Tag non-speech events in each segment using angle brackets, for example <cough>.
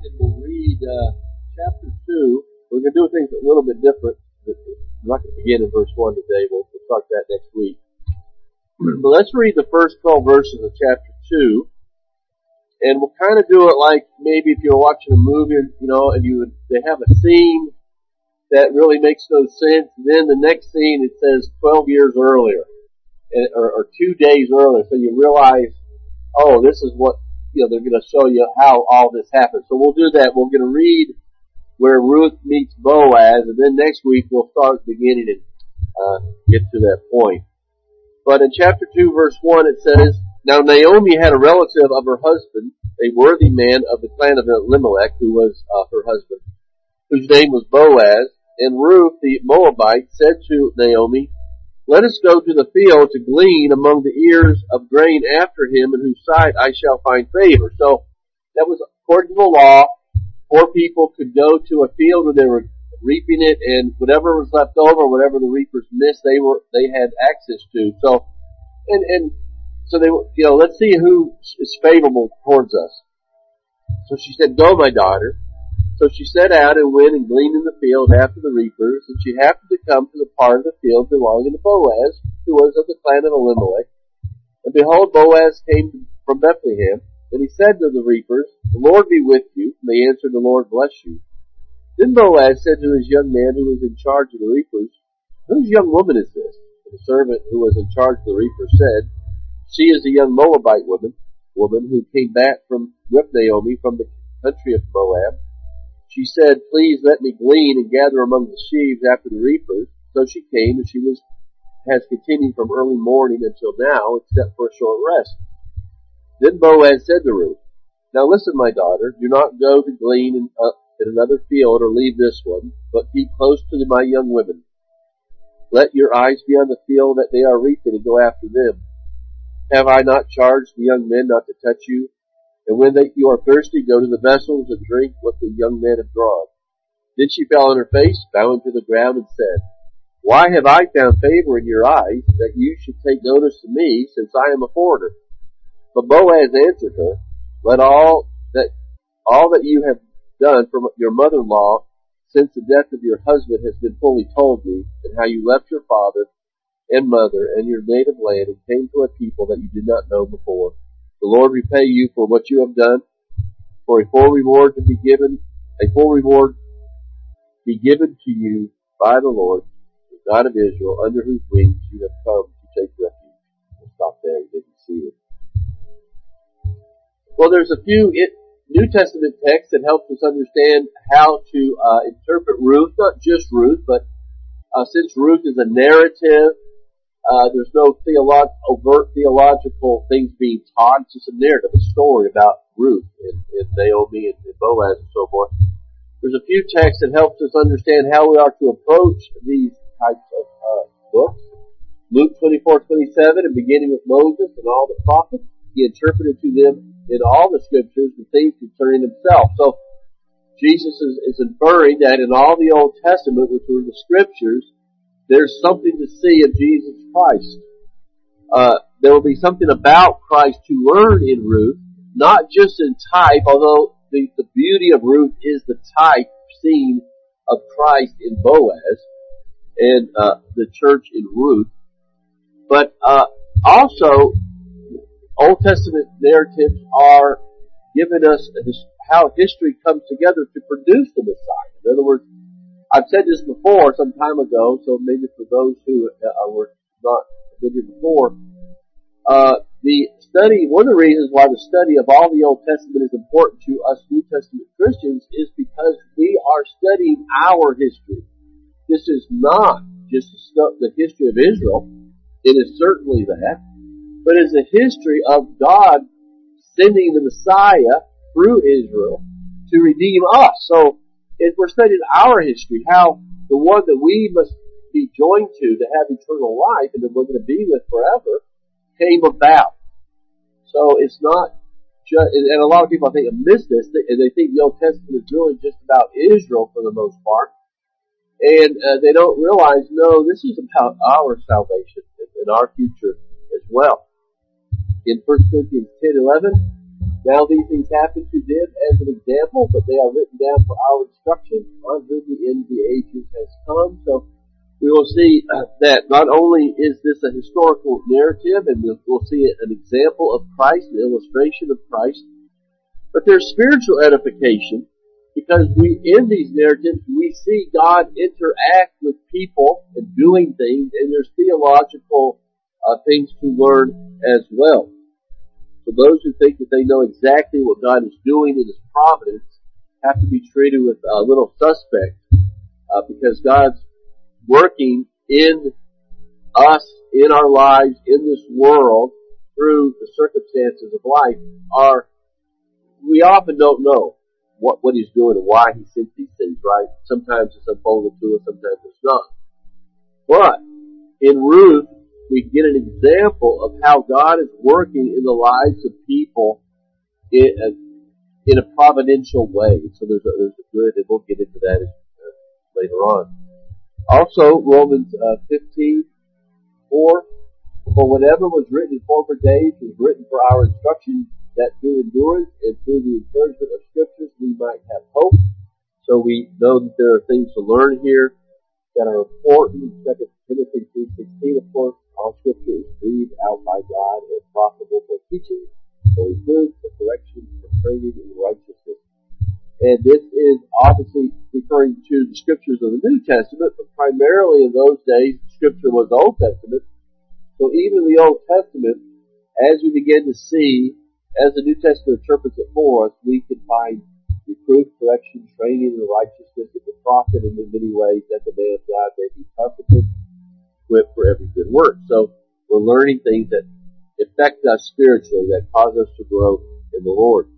stand and we'll read uh, chapter 2. We're going to do things a little bit different. I'm not going to begin in verse 1 today. We'll, we'll start that next week. <clears throat> but let's read the first 12 verses of chapter 2. And we'll kind of do it like maybe if you're watching a movie, you know, and you they have a scene that really makes no sense. And Then the next scene it says 12 years earlier, or, or two days earlier. So you realize, oh, this is what you know, they're going to show you how all this happened. So we'll do that. We're going to read where Ruth meets Boaz, and then next week we'll start beginning and uh, get to that point. But in chapter 2 verse 1 it says, Now Naomi had a relative of her husband, a worthy man of the clan of Elimelech, who was uh, her husband, whose name was Boaz, and Ruth the Moabite said to Naomi, let us go to the field to glean among the ears of grain after him, in whose sight I shall find favor. So that was according to the law. Poor people could go to a field where they were reaping it, and whatever was left over, whatever the reapers missed, they were they had access to. So, and and so they, you know, let's see who is favorable towards us. So she said, "Go, my daughter." So she set out and went and gleaned in the field after the reapers, and she happened to come to the part of the field belonging to Boaz, who was of the clan of Elimelech. And behold, Boaz came from Bethlehem, and he said to the reapers, The Lord be with you. And they answered, The Lord bless you. Then Boaz said to his young man who was in charge of the reapers, Whose young woman is this? And the servant who was in charge of the reapers said, She is a young Moabite woman, woman who came back from with Naomi from the country of Moab. She said, Please let me glean and gather among the sheaves after the reapers. So she came, and she was has continued from early morning until now, except for a short rest. Then Boaz said to Ruth, Now listen, my daughter, do not go to glean in, uh, in another field or leave this one, but keep close to my young women. Let your eyes be on the field that they are reaping and go after them. Have I not charged the young men not to touch you? And when they, you are thirsty, go to the vessels and drink what the young men have drawn. Then she fell on her face, bowing to the ground, and said, Why have I found favor in your eyes, that you should take notice of me, since I am a foreigner? But Boaz answered her, Let all that all that you have done from your mother-in-law since the death of your husband has been fully told me, and how you left your father and mother and your native land and came to a people that you did not know before. The Lord repay you for what you have done, for a full reward to be given, a full reward be given to you by the Lord, the God of Israel, under whose wings you have come to take refuge. We'll stop there. You didn't see it. Well, there's a few New Testament texts that help us understand how to uh, interpret Ruth, not just Ruth, but uh, since Ruth is a narrative uh, there's no overt theological things being taught. It's just a narrative, a story about Ruth and, and Naomi and, and Boaz and so forth. There's a few texts that helps us understand how we are to approach these types of uh, books. Luke 24, 27, and beginning with Moses and all the prophets, he interpreted to them in all the scriptures the things concerning himself. So Jesus is, is inferring that in all the Old Testament, which were the scriptures, there's something to see of Jesus Christ. Uh, there will be something about Christ to learn in Ruth, not just in type, although the, the beauty of Ruth is the type seen of Christ in Boaz and uh, the church in Ruth, but uh, also Old Testament narratives are giving us how history comes together to produce the Messiah. In other words, I've said this before some time ago, so maybe for those who uh, were not been here before, uh, the study, one of the reasons why the study of all the Old Testament is important to us New Testament Christians is because we are studying our history. This is not just the history of Israel. It is certainly that, but it's a history of God sending the Messiah through Israel to redeem us. So is we're studying our history, how the one that we must be joined to to have eternal life and that we're going to be with forever came about. So it's not just, and a lot of people I think have missed this, and they think the Old Testament is really just about Israel for the most part. And uh, they don't realize, no, this is about our salvation and our future as well. In 1 Corinthians 10, 11, Now these things happen to them as an example, but they are written down for our instruction on whom the end of the ages has come. So we will see uh, that not only is this a historical narrative, and we'll, we'll see an example of Christ, an illustration of Christ, but there's spiritual edification because we, in these narratives, we see God interact with people and doing things, and there's theological uh, things to learn as well. So those who think that they know exactly what God is doing in His providence have to be treated with a little suspect, uh, because God's working in us, in our lives, in this world, through the circumstances of life, are, we often don't know what, what he's doing and why he sent these things, right? Sometimes it's unfolded to us, sometimes it's not. But, in Ruth, we get an example of how God is working in the lives of people in a, in a providential way. So there's a, there's a good, and we'll get into that uh, later on. Also, Romans uh, 15, 4, For whatever was written in former days was written for our instruction, that through endurance and through the encouragement of scriptures we might have hope. So we know that there are things to learn here that are important. 2 Timothy 3.16, of course, all scripture is breathed out by God and profitable for teaching, for reproof, for correction, for training in righteousness and this is obviously referring to the scriptures of the New Testament, but primarily in those days, scripture was the Old Testament. So even the Old Testament, as we begin to see, as the New Testament interprets it for us, we can find reproof, correction, training in righteousness, the prophet in many ways that the man of God may be competent, equipped for every good work. So we're learning things that affect us spiritually, that cause us to grow in the Lord.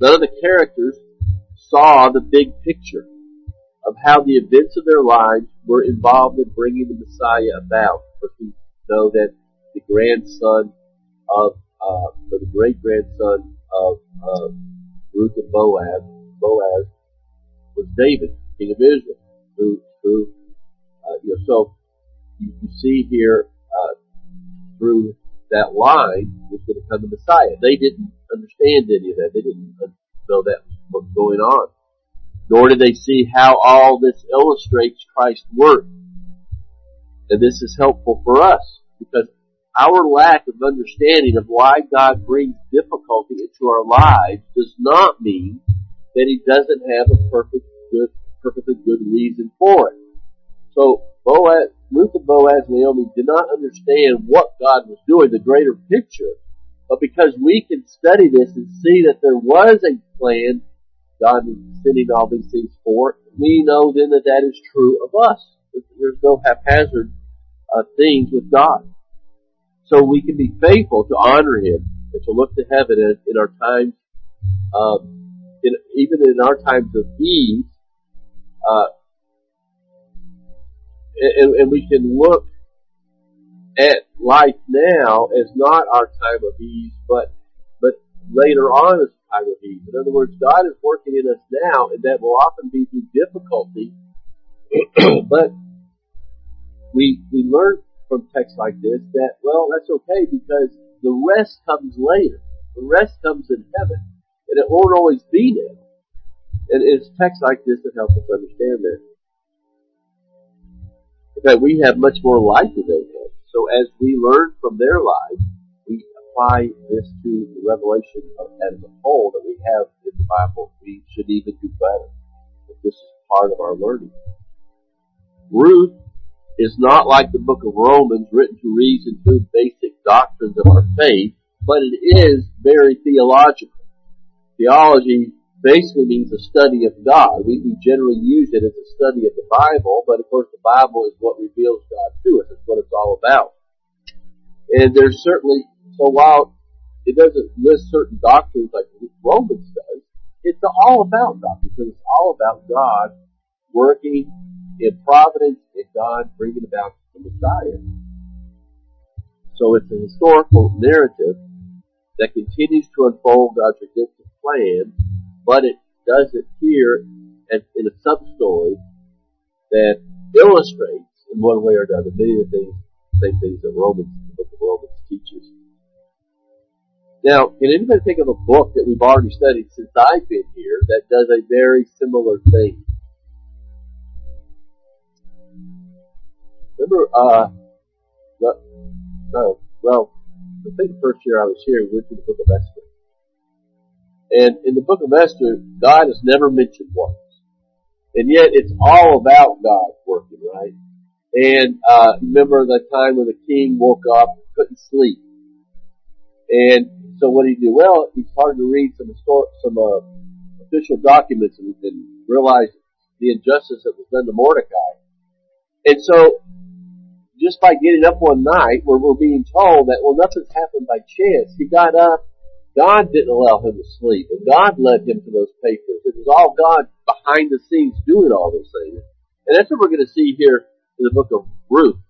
None of the characters saw the big picture of how the events of their lives were involved in bringing the Messiah about. But we know that the grandson of, uh, or the great grandson of uh, Ruth and Boaz, Boaz was David, king of Israel, who, who, uh, you know, so you, you see here uh, through that line was going to come the Messiah. They didn't understand any of that. They didn't know that was going on. Nor did they see how all this illustrates Christ's work. And this is helpful for us because our lack of understanding of why God brings difficulty into our lives does not mean that He doesn't have a perfect good, perfectly good reason for it. So Boaz, Ruth and Boaz and Naomi did not understand what God was doing, the greater picture. But because we can study this and see that there was a plan God was sending all these things for, we know then that that is true of us. There's no haphazard uh, things with God. So we can be faithful to honor Him and to look to heaven in, in our times, um, in, even in our times of ease, uh, and, and we can look at life now as not our time of ease, but but later on as time of ease. In other words, God is working in us now, and that will often be through difficulty. <clears throat> but we we learn from texts like this that well, that's okay because the rest comes later. The rest comes in heaven, and it won't always be now. And it's texts like this that help us understand that. In fact, we have much more life than they have. So as we learn from their lives, we apply this to the revelation of, as a whole that we have in the Bible. We should even do better. But this is part of our learning. Ruth is not like the book of Romans written to reason through basic doctrines of our faith, but it is very theological. Theology basically means a study of God. We, we generally use it as a study of the Bible, but of course the Bible is what reveals God to us. It's what it's all about. And there's certainly, so while it doesn't list certain doctrines like Romans does, it's all about God because it's all about God working in providence and God bringing about the Messiah. So it's a historical narrative that continues to unfold God's redemptive plan but it does here in a sub-story that illustrates in one way or another many of the things, same things that Romans, the book of Romans teaches. Now, can anybody think of a book that we've already studied since I've been here that does a very similar thing? Remember, uh, the, uh, well, I think the first year I was here, we went the book of Esther. And in the book of Esther, God is never mentioned once. And yet it's all about God working, right? And, uh, remember the time when the king woke up, couldn't sleep. And so what did he do? Well, he started to read some historic, some, uh, official documents and, and realize the injustice that was done to Mordecai. And so just by getting up one night where we're being told that, well, nothing's happened by chance. He got up. God didn't allow him to sleep. And God led him to those papers. It was all God behind the scenes doing all those things. And that's what we're going to see here in the book of Ruth.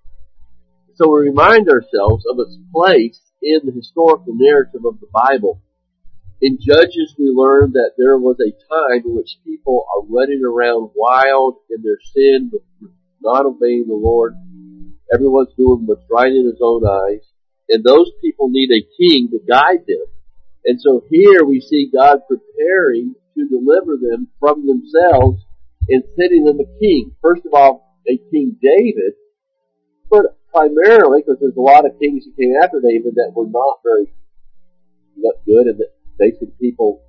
So we remind ourselves of its place in the historical narrative of the Bible. In Judges, we learn that there was a time in which people are running around wild in their sin, not obeying the Lord. Everyone's doing what's right in his own eyes. And those people need a king to guide them. And so here we see God preparing to deliver them from themselves and sending them a king. First of all, a King David, but primarily because there's a lot of kings who came after David that were not very good and that basically people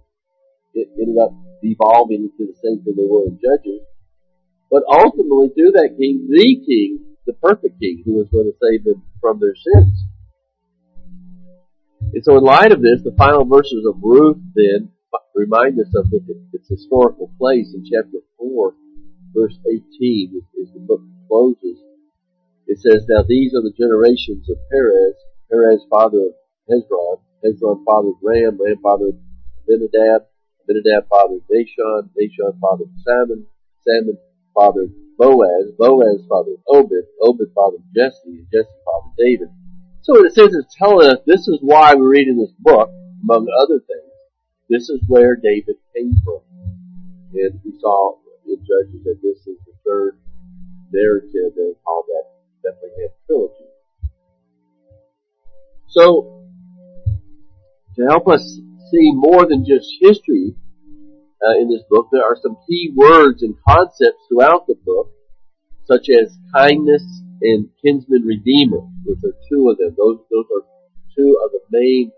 it ended up devolving into the same thing they were in Judges. But ultimately, through that king, the king the perfect king who was going to save them from their sins. And so in light of this, the final verses of Ruth then remind us of its historical place in chapter 4, verse 18, as the book closes. It says, Now these are the generations of Perez, Perez father of Hezron, Hezron father of Ram, Ram father of Amminadab, Amminadab father of Nahshon, Nahshon father of Salmon, Salmon father of Boaz, Boaz fathered Obed, Obed father of Jesse, and Jesse father of David. So what it says is telling us this is why we're reading this book, among other things. This is where David came from. And we saw in Judges that this is the third narrative they call that Bethlehem trilogy. So, to help us see more than just history, uh, in this book, there are some key words and concepts throughout the book, such as kindness and kinsman redeemer, which are two of them. Those those are two of the main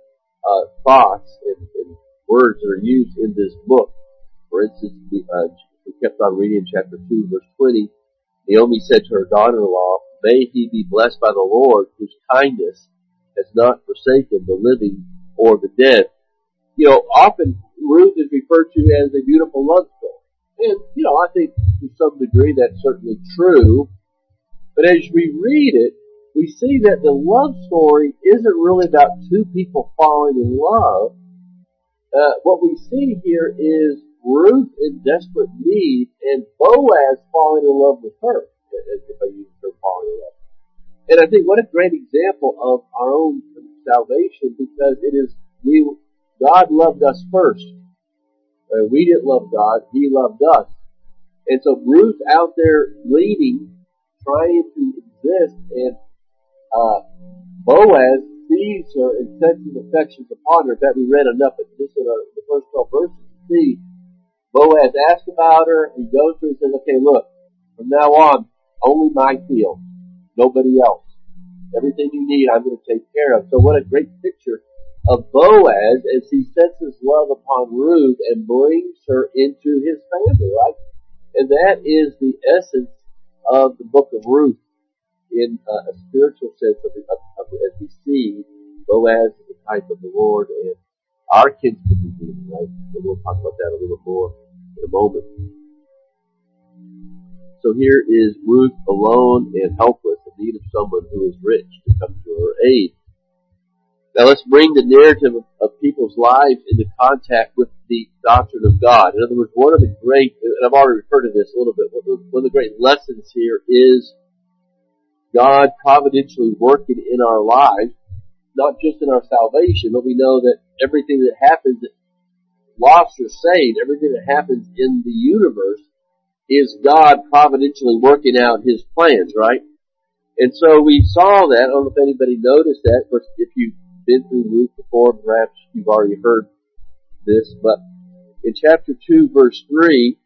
uh, thoughts and, and, words that are used in this book. For instance, we, uh, we kept on reading chapter two, verse twenty. Naomi said to her daughter-in-law, "May he be blessed by the Lord, whose kindness has not forsaken the living or the dead." You know, often Ruth is referred to as a beautiful love story. And, you know, I think to some degree that's certainly true. But as we read it, we see that the love story isn't really about two people falling in love. Uh, what we see here is Ruth in desperate need and Boaz falling in love with her, if I use her falling in love. And I think what a great example of our own salvation because it is we God loved us first. Uh, we didn't love God, He loved us. And so Ruth out there leading, trying to exist, and uh, Boaz sees her and sets his affections upon her. That we read enough of this in our, the first 12 verses to see. Boaz asks about her, he goes to her and says, okay, look, from now on, only my field, nobody else. Everything you need, I'm going to take care of. So what a great picture of Boaz as he sets his love upon Ruth and brings her into his family, right? And that is the essence of the book of Ruth in uh, a spiritual sense of, of, of, as we see Boaz is the type of the Lord and our kids could be redeemer, right? And we'll talk about that a little more in a moment. So here is Ruth alone and helpless in need of someone who is rich to come to her aid. Now let's bring the narrative of, of, people's lives into contact with the doctrine of God. In other words, one of the great, and I've already referred to this a little bit, one of the great lessons here is God providentially working in our lives, not just in our salvation, but we know that everything that happens, lost or saved, everything that happens in the universe is God providentially working out His plans, right? And so we saw that, I don't know if anybody noticed that, but if you been through Ruth before, perhaps you've already heard this, but in chapter 2 verse 3,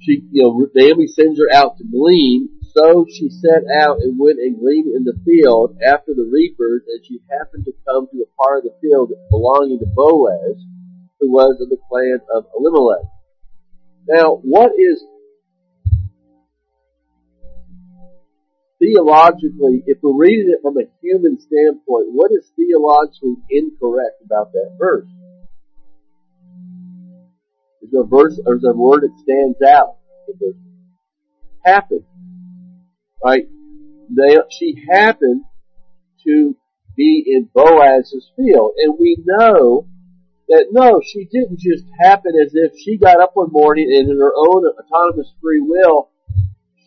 she, you know, Naomi sends her out to glean, so she set out and went and gleaned in the field after the reapers, and she happened to come to a part of the field belonging to Boaz, who was of the clan of Elimelech. Now, what is theologically, if we're reading it from a human standpoint, what is theologically incorrect about that verse? Is there a verse or is there a word that stands out? The verse happened. Right? They, she happened to be in Boaz's field. And we know that no, she didn't just happen as if she got up one morning and in her own autonomous free will,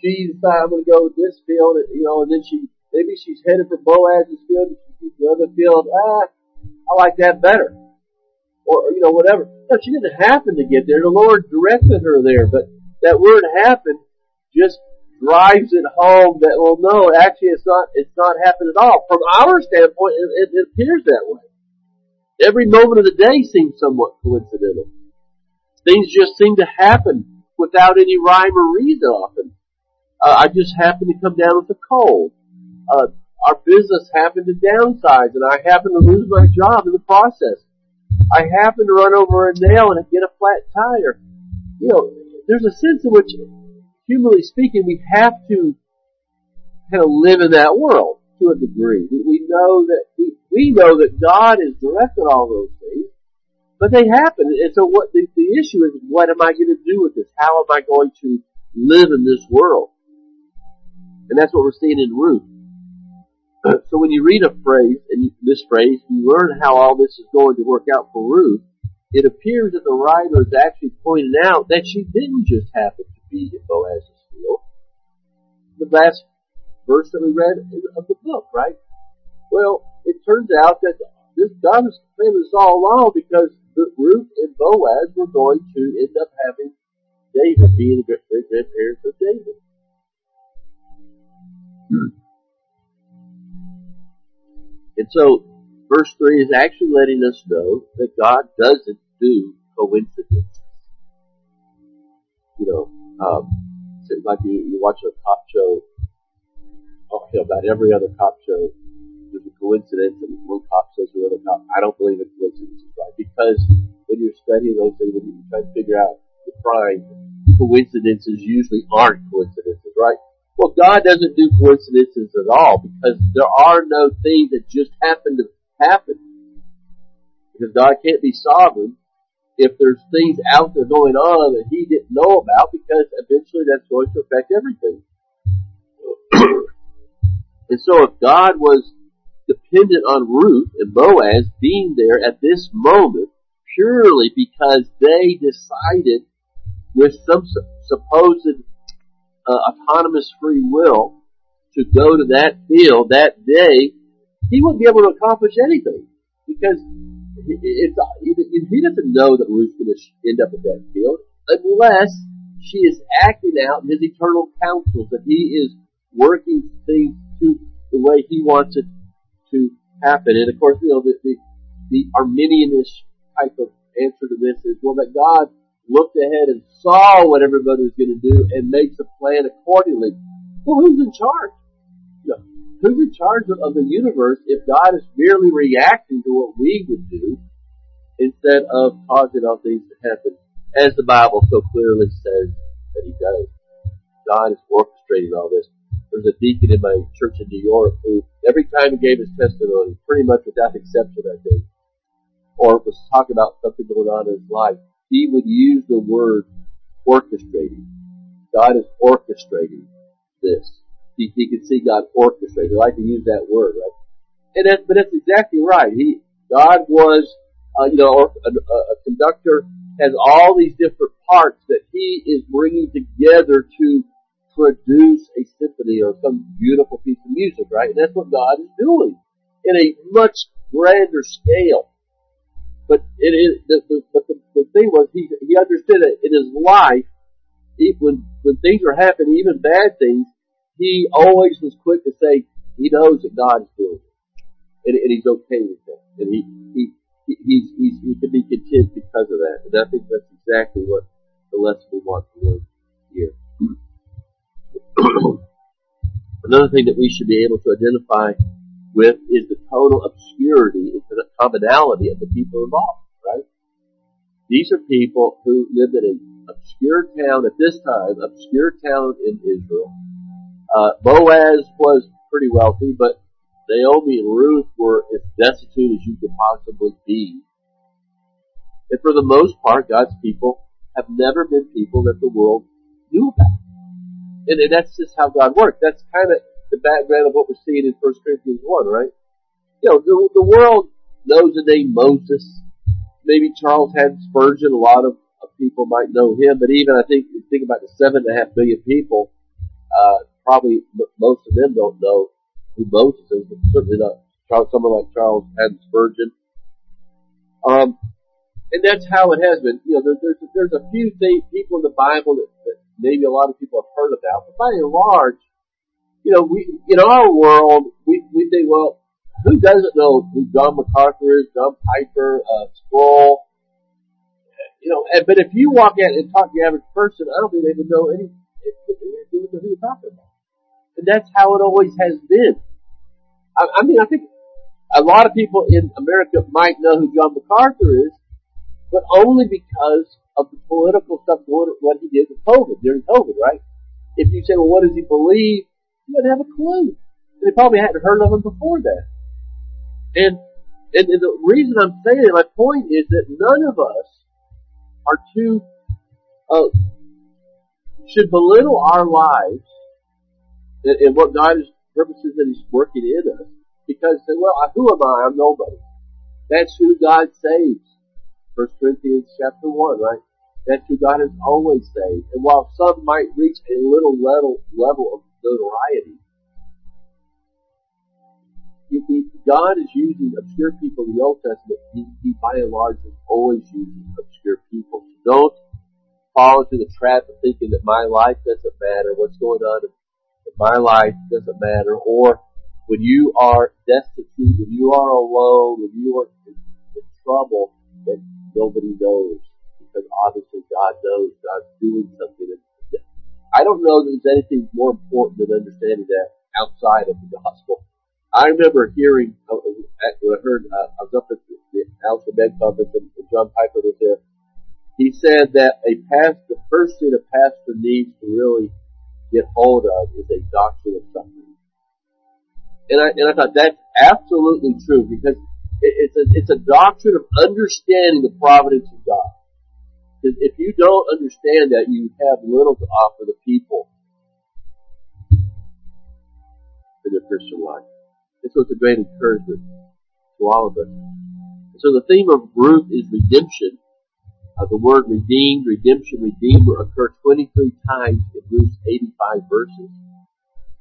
she decided I'm to go this field, you know, and then she, maybe she's headed for Boaz's field and she sees the other field, ah, I like that better or you know whatever. No, she didn't happen to get there. The Lord directed her there, but that word "happen" just drives it home that well, no, actually, it's not. It's not happened at all. From our standpoint, it, it, it appears that way. Every moment of the day seems somewhat coincidental. Things just seem to happen without any rhyme or reason. Often, uh, I just happen to come down with a cold. Uh, our business happened to downsize, and I happen to lose my job in the process. I happen to run over a nail and get a flat tire. You know, there's a sense in which, humanly speaking, we have to kind of live in that world to a degree. We know that we, we know that God has directed all those things, but they happen. And so, what the, the issue is, what am I going to do with this? How am I going to live in this world? And that's what we're seeing in Ruth. <clears throat> So when you read a phrase, and you, this phrase, you learn how all this is going to work out for Ruth, it appears that the writer is actually pointing out that she didn't just happen to be in Boaz's field. The last verse that we read of the book, right? Well, it turns out that this God was planning this all along because Ruth and Boaz were going to end up having David being the great grandparents of David. And so, verse 3 is actually letting us know that God doesn't do coincidences. You know, um, it's like you, you watch a cop show, know, about every other cop show, there's a coincidence and one cop says to another cop, I don't believe in coincidences, right? Because when you're studying those things, when you try to figure out the crime, coincidences usually aren't coincidences, right? Well, God doesn't do coincidences at all because there are no things that just happen to happen. Because God can't be sovereign if there's things out there going on that He didn't know about because eventually that's going to affect everything. <clears throat> and so if God was dependent on Ruth and Boaz being there at this moment purely because they decided with some supposed uh, autonomous free will to go to that field that day, he wouldn't be able to accomplish anything because it's, he doesn't know that Ruth's going to end up at that field unless she is acting out his eternal counsels that he is working things to the way he wants it to happen. And of course, you know, the, the, the Arminianish type of answer to this is, well, that God looked ahead and saw what everybody was going to do and makes a plan accordingly. Well, who's in charge? Who's in charge of, of the universe if God is merely reacting to what we would do instead of causing all things to happen, as the Bible so clearly says that He does. God is orchestrating all this. There's a deacon in my church in New York who, every time he gave his testimony, pretty much without exception, I think, or was talking about something going on in his life, he would use the word orchestrating. God is orchestrating this. He, he could see God orchestrating. I like to use that word, right? And but that's exactly right. He, God was, uh, you know, a, a conductor has all these different parts that he is bringing together to produce a symphony or some beautiful piece of music, right? And that's what God is doing in a much grander scale. But it is, the, the, but the, the thing was, he, he understood that in his life, he, when, when things were happening, even bad things, he always was quick to say, he knows that God is doing it. and, and he's okay with that. And he, he, he, he's, he's, he can be content because of that. And I think that's exactly what the lesson we want to learn here. <clears throat> Another thing that we should be able to identify with is the total obscurity and the commonality of the people involved, right? These are people who lived in an obscure town at this time, obscure town in Israel. Uh, Boaz was pretty wealthy, but Naomi and Ruth were as destitute as you could possibly be. And for the most part, God's people have never been people that the world knew about. And, and that's just how God works. That's kind of the background of what we're seeing in 1 Corinthians 1, right? You know, the, the world knows the name Moses. Maybe Charles Haddon Spurgeon, a lot of, of people might know him, but even I think, you think about the seven and a half billion people, uh, probably most of them don't know who Moses is, but certainly not Charles, someone like Charles Haddon Spurgeon. Um, and that's how it has been. You know, there, there's there's a few things, people in the Bible that, that maybe a lot of people have heard about, but by and large, you know, we in our world we we think, well, who doesn't know who John MacArthur is, John Piper, uh, you know, and, but if you walk out and talk to the average person, I don't think they would know any, who you're talking about. And that's how it always has been. I, I mean, I think a lot of people in America might know who John MacArthur is, but only because of the political stuff going, what he did with COVID, during COVID, right? If you say, well, what does he believe? You wouldn't have a clue. They probably hadn't heard of him before that. And, and, and the reason I'm saying it, my point is that none of us are too, uh, should belittle our lives and, and what God is purposes that He's working in us because say, well, who am I? I'm nobody. That's who God saves. First Corinthians chapter one, right? That's who God has always saved. And while some might reach a little level level of God is using obscure people in the Old Testament. He, he by and large is always using obscure people. Don't fall into the trap of thinking that my life doesn't matter, what's going on in my life doesn't matter, or when you are destitute, when you are alone, when you are in, in trouble, that nobody knows. Because obviously God knows God's doing something. I don't know that there's anything more important than understanding that outside of the gospel. I remember hearing, uh, when I heard, uh, I was up at the, the Alice Med conference and, and John Piper was there. He said that a past, the first thing a pastor needs to really get hold of is a doctrine of suffering. And I, and I thought that's absolutely true because it, it's a, it's a doctrine of understanding the providence of God. Because if you don't understand that, you have little to offer the people in their Christian life. And so it's a great encouragement to all of us. And so the theme of Ruth is redemption. Uh, the word redeemed, redemption, redeemer occur 23 times in Ruth's 85 verses.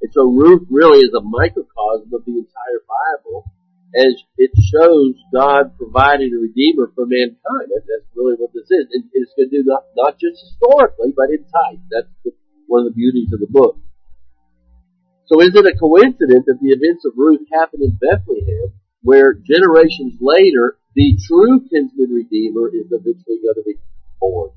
And so Ruth really is a microcosm of the entire Bible as it shows God providing a redeemer for mankind. That's, that's really what this is. It, it's going to do not, not just historically, but in time. That's the, one of the beauties of the book. So is it a coincidence that the events of Ruth happen in Bethlehem, where generations later the true kinsman redeemer is eventually going to be born.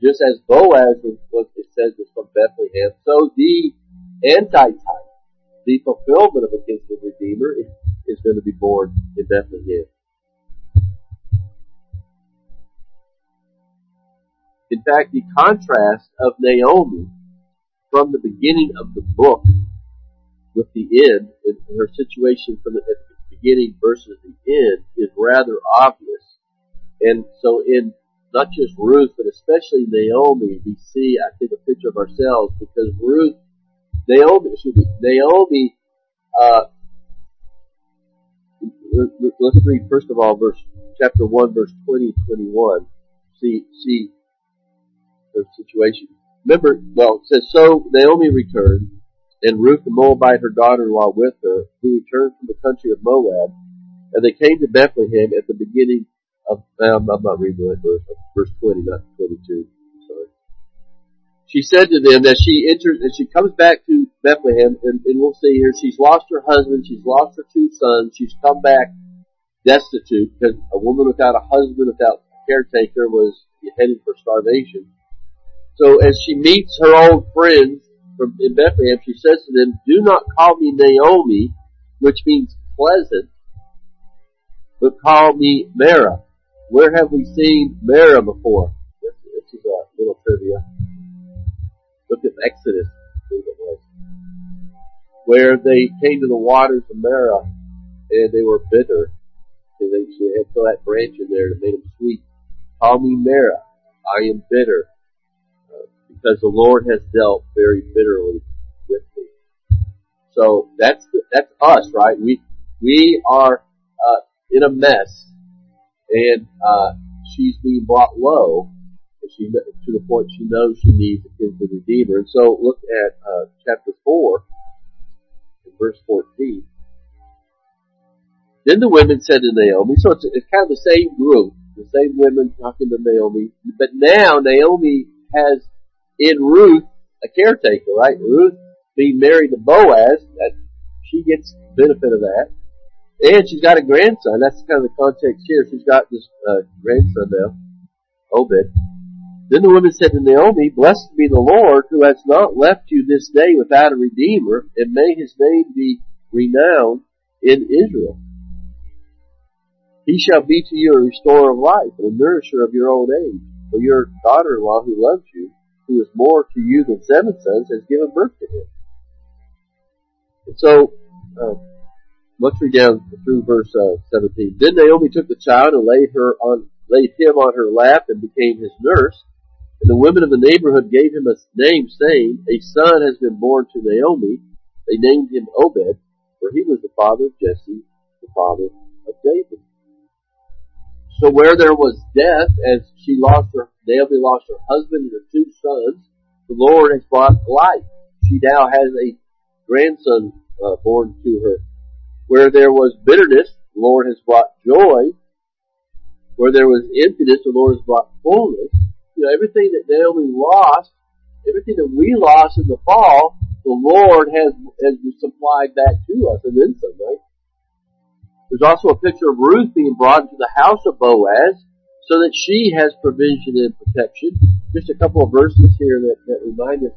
Just as Boaz was, it says was from Bethlehem, so the anti-type, the fulfillment of a kinsman redeemer is, is going to be born in Bethlehem. In fact, the contrast of Naomi from the beginning of the book with the end, in her situation from the, at the beginning versus the end is rather obvious. And so in not just Ruth, but especially Naomi, we see, I think, a picture of ourselves because Ruth, Naomi, excuse me, Naomi, uh, let's read first of all verse, chapter 1, verse 20 21. See, see her situation. Remember, well, it says, so Naomi returned, and Ruth the Moabite, her daughter-in-law, with her, who returned from the country of Moab, and they came to Bethlehem at the beginning of, um, I'm not reading that verse, verse 20, not 22. Sorry. She said to them that she enters, and she comes back to Bethlehem, and, and we'll see here, she's lost her husband, she's lost her two sons, she's come back destitute because a woman without a husband, without a caretaker was headed for starvation. So as she meets her old friends from in Bethlehem, she says to them, do not call me Naomi, which means pleasant, but call me Mara. Where have we seen Mara before? This, is a little trivia. Look at Exodus, where they came to the waters of Marah and they were bitter. And they, she had that branch in there that made them sweet. Call me Mara. I am bitter because the Lord has dealt very bitterly with me. So that's that's us, right? We we are uh, in a mess, and uh, she's being brought low. And she to the point she knows she needs kinsman redeemer. And so look at uh, chapter four, verse fourteen. Then the women said to Naomi, so it's, it's kind of the same group, the same women talking to Naomi, but now Naomi has in Ruth a caretaker, right? Ruth being married to Boaz, that she gets benefit of that. And she's got a grandson. That's kind of the context here. She's got this uh, grandson now, Obed. Then the woman said to Naomi, Blessed be the Lord who has not left you this day without a redeemer, and may his name be renowned in Israel. He shall be to you a restorer of life and a nourisher of your old age. For your daughter-in-law who loves you, who is more to you than seven sons, has given birth to him. And so, uh, let's read down through verse uh, 17. Then Naomi took the child and laid her on, laid him on her lap and became his nurse. And the women of the neighborhood gave him a name, saying, A son has been born to Naomi. They named him Obed, for he was the father of Jesse, the father of David. So where there was death, as she lost her, Naomi lost her husband and her two sons, the Lord has brought life. She now has a grandson uh, born to her. Where there was bitterness, the Lord has brought joy. Where there was emptiness, the Lord has brought fullness. You know, everything that Naomi lost, everything that we lost in the fall, the Lord has, has supplied that to us and then some, right? There's also a picture of Ruth being brought into the house of Boaz so that she has provision and protection. Just a couple of verses here that, that remind us,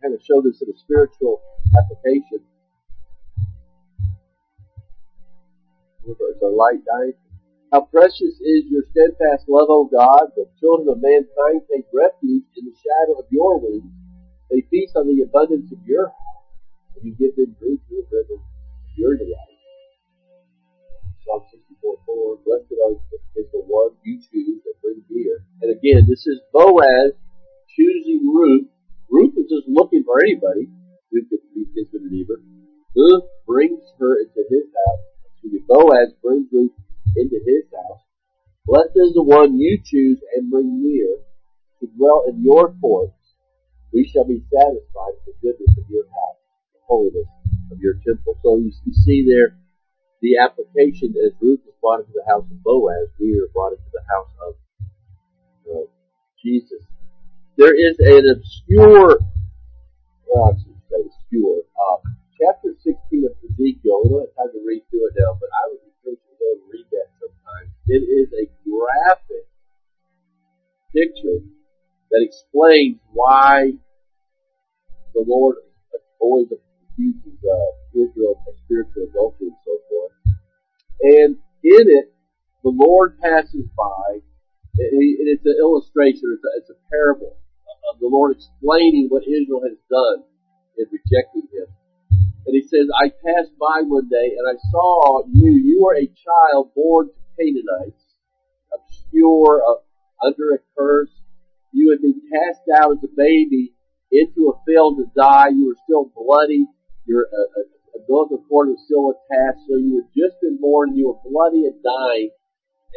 kind of show this in a spiritual application. It's a light night. How precious is your steadfast love, O God. The children of mankind take refuge in the shadow of your wings. They feast on the abundance of your house, and you give them drink from the river of your delight. Psalm 64, 4, blessed is the one you choose that brings near. And again, this is Boaz choosing Ruth. Ruth is just looking for anybody who could be his redeemer. Ruth brings her into his house. Excuse me, Boaz brings Ruth into his house. Blessed is the one you choose and bring near to dwell in your courts. We shall be satisfied with the goodness of your house, the holiness of your temple. So you see there, the application as Ruth was brought into the house of Boaz, we are brought into the house of uh, Jesus. There is an obscure, well, I should say obscure, uh, chapter 16 of Ezekiel. We don't have time to read through it now, but I would encourage you to go and read that sometime. It is a graphic picture that explains why the Lord always accuses uh, Israel of spiritual adultery and so forth. And in it, the Lord passes by, and it's an illustration, it's a, it's a parable of the Lord explaining what Israel has done in rejecting Him. And He says, I passed by one day and I saw you, you are a child born to Canaanites, obscure, uh, under a curse. You had been cast out as a baby into a field to die. You were still bloody. Your uh, umbilical cord was still attached, so you had just been born, you were bloody and dying.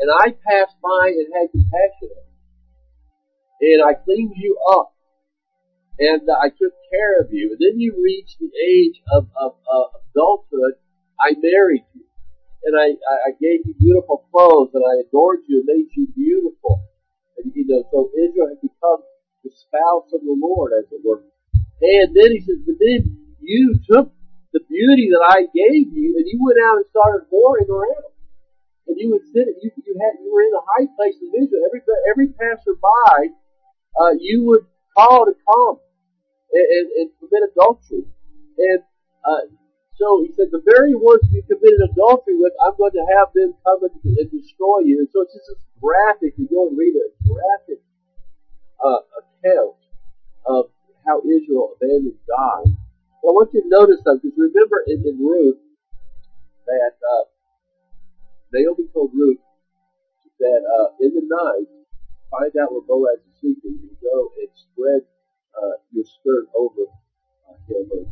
And I passed by and had compassion on you. And I cleaned you up. And I took care of you. And then you reached the age of, of, of adulthood. I married you. And I, I gave you beautiful clothes and I adored you and made you beautiful. And you know, so Israel had become the spouse of the Lord, as it were. And then he says, but then you took the beauty that I gave you and you went out and started whoring around. And you would sit, you, you had, you were in the high places of Israel. Every, every passerby, uh, you would call to come and, and, and commit adultery. And, uh, so he said, the very ones you committed adultery with, I'm going to have them come and, and destroy you. And so it's just this graphic, you go and read a graphic, uh, account of how Israel abandoned God. I want you to notice though, because remember in, in Ruth that uh, Naomi told Ruth that uh, in the night, find out where Boaz is sleeping and go and spread uh, your skirt over uh, him. Or,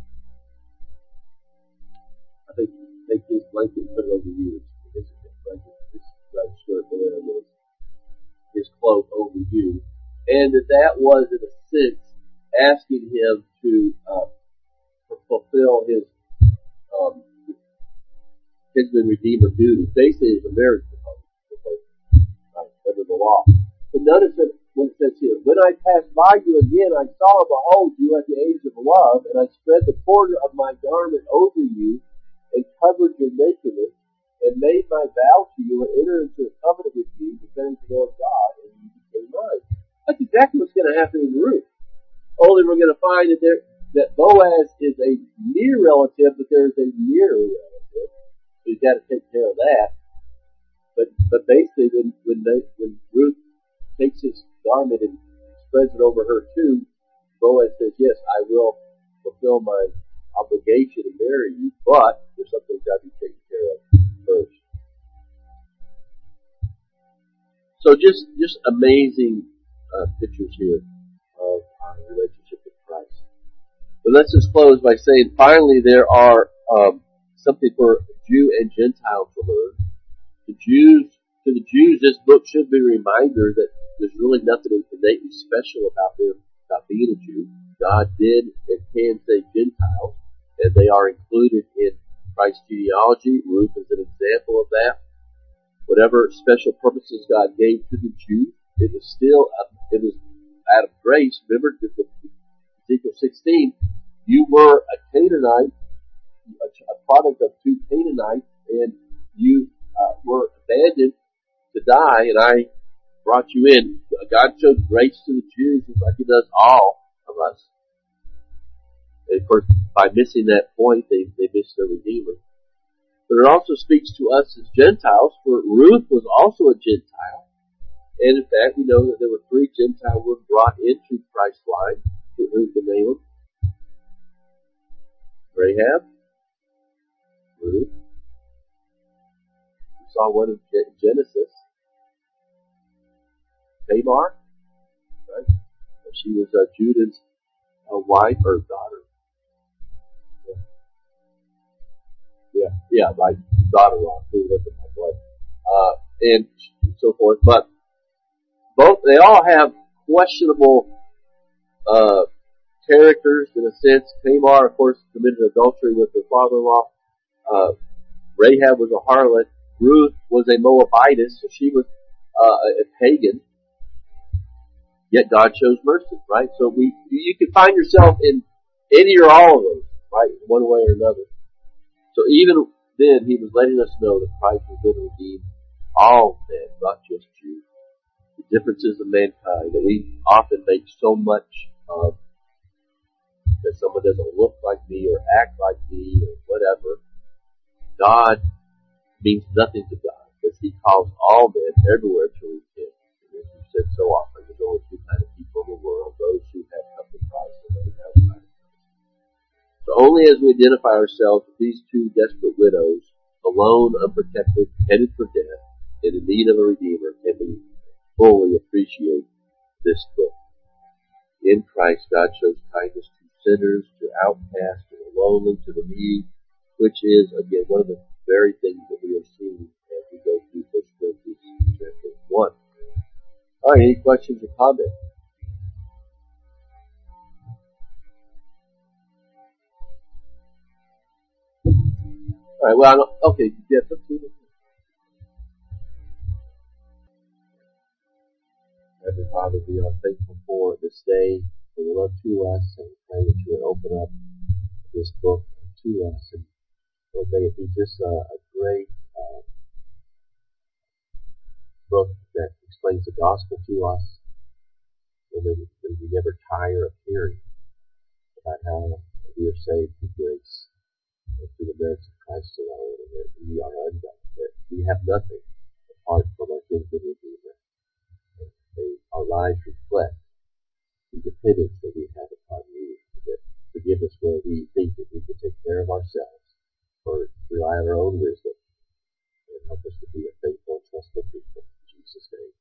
I think take his blanket and put it over you. His blanket, his uh, skirt, whatever his his cloak over you, and that that was in a sense asking him to uh, fulfill his um, kinsman redeemer duty. Basically, it's a marriage proposal right, under the law. But notice when it says here, when I passed by you again, I saw, and behold, you at the age of love, and I spread the border of my garment over you, and covered your nakedness, and made my vow to you, and entered into a covenant with you, defending the Lord God, and you became mine. That's exactly what's going to happen in Ruth. Only we're going to find that there, that Boaz is a near relative, but there's a near relative. So you've got to take care of that. But but basically, when when they, when Ruth takes his garment and spreads it over her too, Boaz says, "Yes, I will fulfill my obligation to marry you, but there's something that's got to be taken care of first. So just just amazing uh, pictures here of our relationship. But let's just close by saying, finally, there are um, something for Jew and Gentile to learn. The Jews, to the Jews, this book should be a reminder that there's really nothing innately special about them, about being a Jew. God did and can say Gentiles, and they are included in Christ's genealogy. Ruth is an example of that. Whatever special purposes God gave to the Jews, it was still, it was out of grace. Remember, Ezekiel 16, you were a Canaanite, a, product of two Canaanites, and you uh, were abandoned to die, and I brought you in. God showed grace to the Jews just like He does all of us. And of course, by missing that point, they, they missed their Redeemer. But it also speaks to us as Gentiles, for Ruth was also a Gentile. And in fact, we know that there were three Gentile women brought into Christ's line. Who's the name of Rahab, Ruth. We saw one in Genesis. Tamar, right? She was uh, Judah's uh, wife or daughter. Yeah, yeah, yeah my daughter-in-law who in my blood, uh, and so forth. But both they all have questionable uh, characters in a sense. Tamar, of course, committed adultery with her father-in-law. Uh, Rahab was a harlot. Ruth was a Moabitess, so she was uh, a pagan. Yet God shows mercy, right? So we, you can find yourself in any or all of those, right, one way or another. So even then, He was letting us know that Christ was going to redeem all men, not just Jews. The differences of mankind that we often make so much of because someone doesn't look like me or act like me or whatever. God means nothing to God because He calls all men everywhere to repent. And as we said so often, there's only two kind of people in the world: those who have come to Christ and those outside. So only as we identify ourselves with these two desperate widows, alone, unprotected, headed for death, and in need of a redeemer, can we fully appreciate this book. In Christ, God shows kindness sinners, to outcasts, to the lonely, to the needy, which is, again, one of the very things that we are seeing as we go through 1 Corinthians chapter 1. Alright, any questions or comments? Alright, well, okay, yeah, let's do this. Heavenly Father, we are thankful for this day for your love to us, and pray that you would open up this book to us, and Lord, may it be just a, a great uh, book that explains the gospel to us, and that we never tire of hearing about how we are saved through grace through the merits of Christ alone, and that we are undone, that we have nothing apart from our kinsman Redeemer. And may our lives reflect the dependence that we have upon you, to forgive us where we think that we can take care of ourselves or rely on our own wisdom, and help us to be a faithful and trustful people. In Jesus' name.